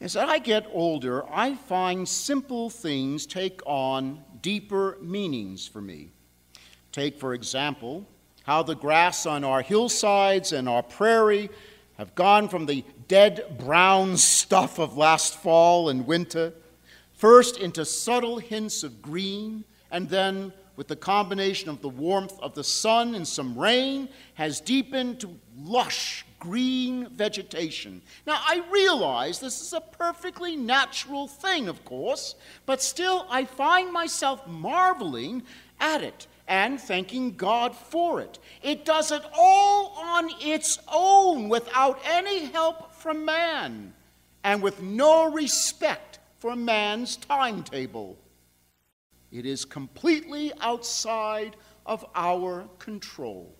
As I get older, I find simple things take on deeper meanings for me. Take, for example, how the grass on our hillsides and our prairie have gone from the dead brown stuff of last fall and winter, first into subtle hints of green, and then, with the combination of the warmth of the sun and some rain, has deepened to lush green vegetation. Now, I realize this is a perfectly natural thing, of course, but still I find myself marveling at it and thanking God for it. It does it all on its own without any help from man and with no respect for man's timetable. It is completely outside of our control.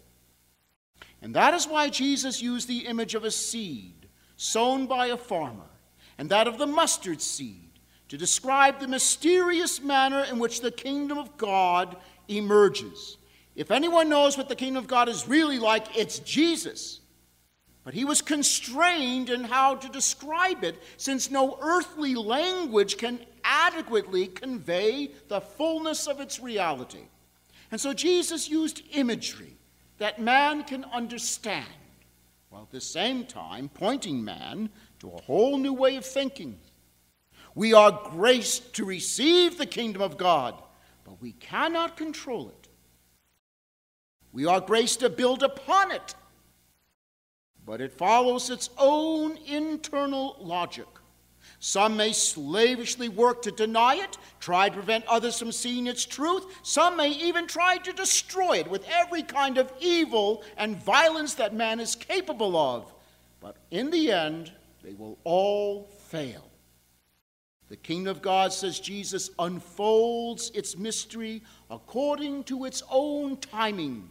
And that is why Jesus used the image of a seed sown by a farmer and that of the mustard seed to describe the mysterious manner in which the kingdom of God emerges. If anyone knows what the kingdom of God is really like, it's Jesus. But he was constrained in how to describe it, since no earthly language can adequately convey the fullness of its reality. And so Jesus used imagery that man can understand, while at the same time pointing man to a whole new way of thinking. We are graced to receive the kingdom of God, but we cannot control it. We are graced to build upon it, but it follows its own internal logic. Some may slavishly work to deny it, try to prevent others from seeing its truth. Some may even try to destroy it with every kind of evil and violence that man is capable of. But in the end, they will all fail. The kingdom of God, says Jesus, unfolds its mystery according to its own timing.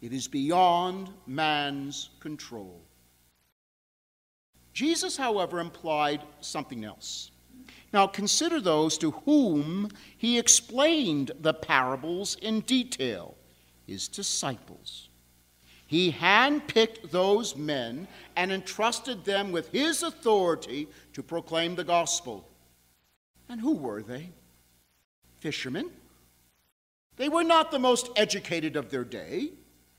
It is beyond man's control. Jesus, however, implied something else. Now, consider those to whom he explained the parables in detail his disciples. He handpicked those men and entrusted them with his authority to proclaim the gospel. And who were they? Fishermen. They were not the most educated of their day.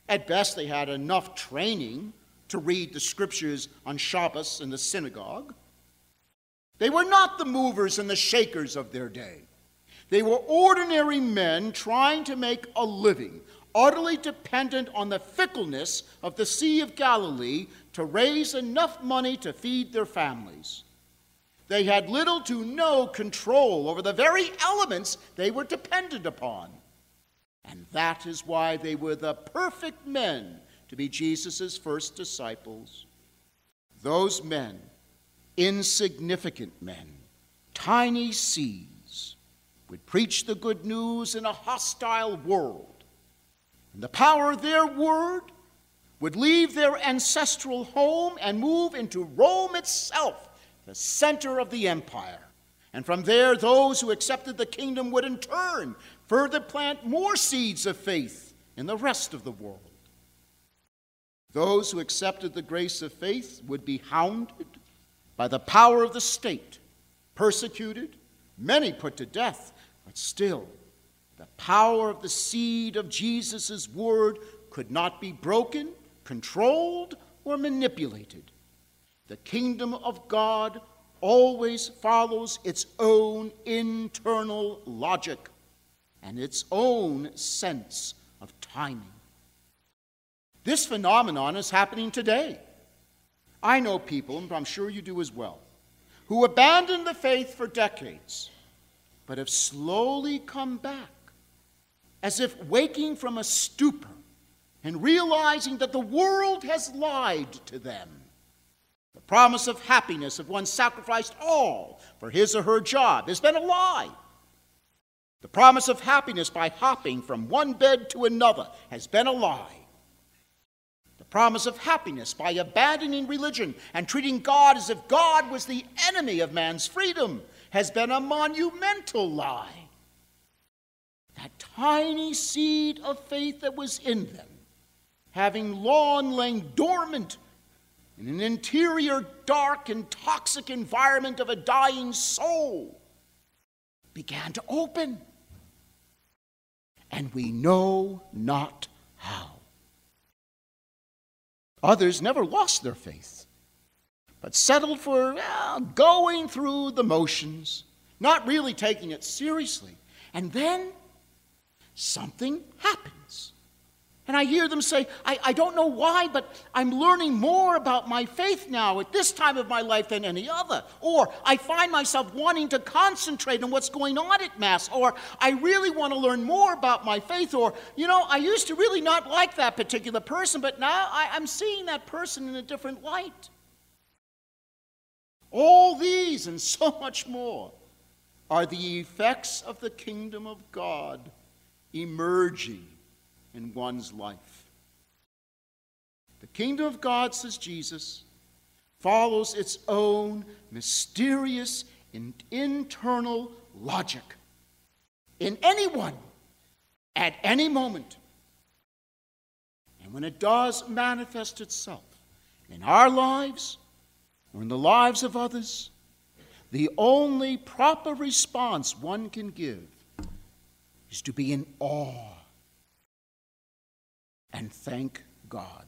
At best, they had enough training to read the scriptures on Shabbos in the synagogue. They were not the movers and the shakers of their day. They were ordinary men trying to make a living, utterly dependent on the fickleness of the Sea of Galilee to raise enough money to feed their families. They had little to no control over the very elements they were dependent upon. And that is why they were the perfect men to be Jesus' first disciples. Those men, insignificant men, tiny seeds, would preach the good news in a hostile world. And the power of their word would leave their ancestral home and move into Rome itself, the center of the empire. And from there, those who accepted the kingdom would in turn further plant more seeds of faith in the rest of the world. Those who accepted the grace of faith would be hounded by the power of the state, persecuted, many put to death, but still, the power of the seed of Jesus' word could not be broken, controlled, or manipulated. The kingdom of God always follows its own internal logic and its own sense of timing. This phenomenon is happening today. I know people, and I'm sure you do as well, who abandoned the faith for decades, but have slowly come back, as if waking from a stupor and realizing that the world has lied to them. The promise of happiness if one sacrificed all for his or her job has been a lie. The promise of happiness by hopping from one bed to another has been a lie promise of happiness by abandoning religion and treating God as if God was the enemy of man's freedom has been a monumental lie. That tiny seed of faith that was in them, having long lain dormant, in an interior, dark, and toxic environment of a dying soul began to open. And we know not how. Others never lost their faith, but settled for well, going through the motions, not really taking it seriously. And then something happens. And I hear them say, I, I don't know why, but I'm learning more about my faith now at this time of my life than any other. Or I find myself wanting to concentrate on what's going on at Mass. Or I really want to learn more about my faith. Or, you know, I used to really not like that particular person, but now I, I'm seeing that person in a different light. All these and so much more are the effects of the kingdom of God emerging in one's life. The kingdom of God, says Jesus, follows its own mysterious and internal logic in anyone at any moment. And when it does manifest itself in our lives or in the lives of others, the only proper response one can give is to be in awe and thank God.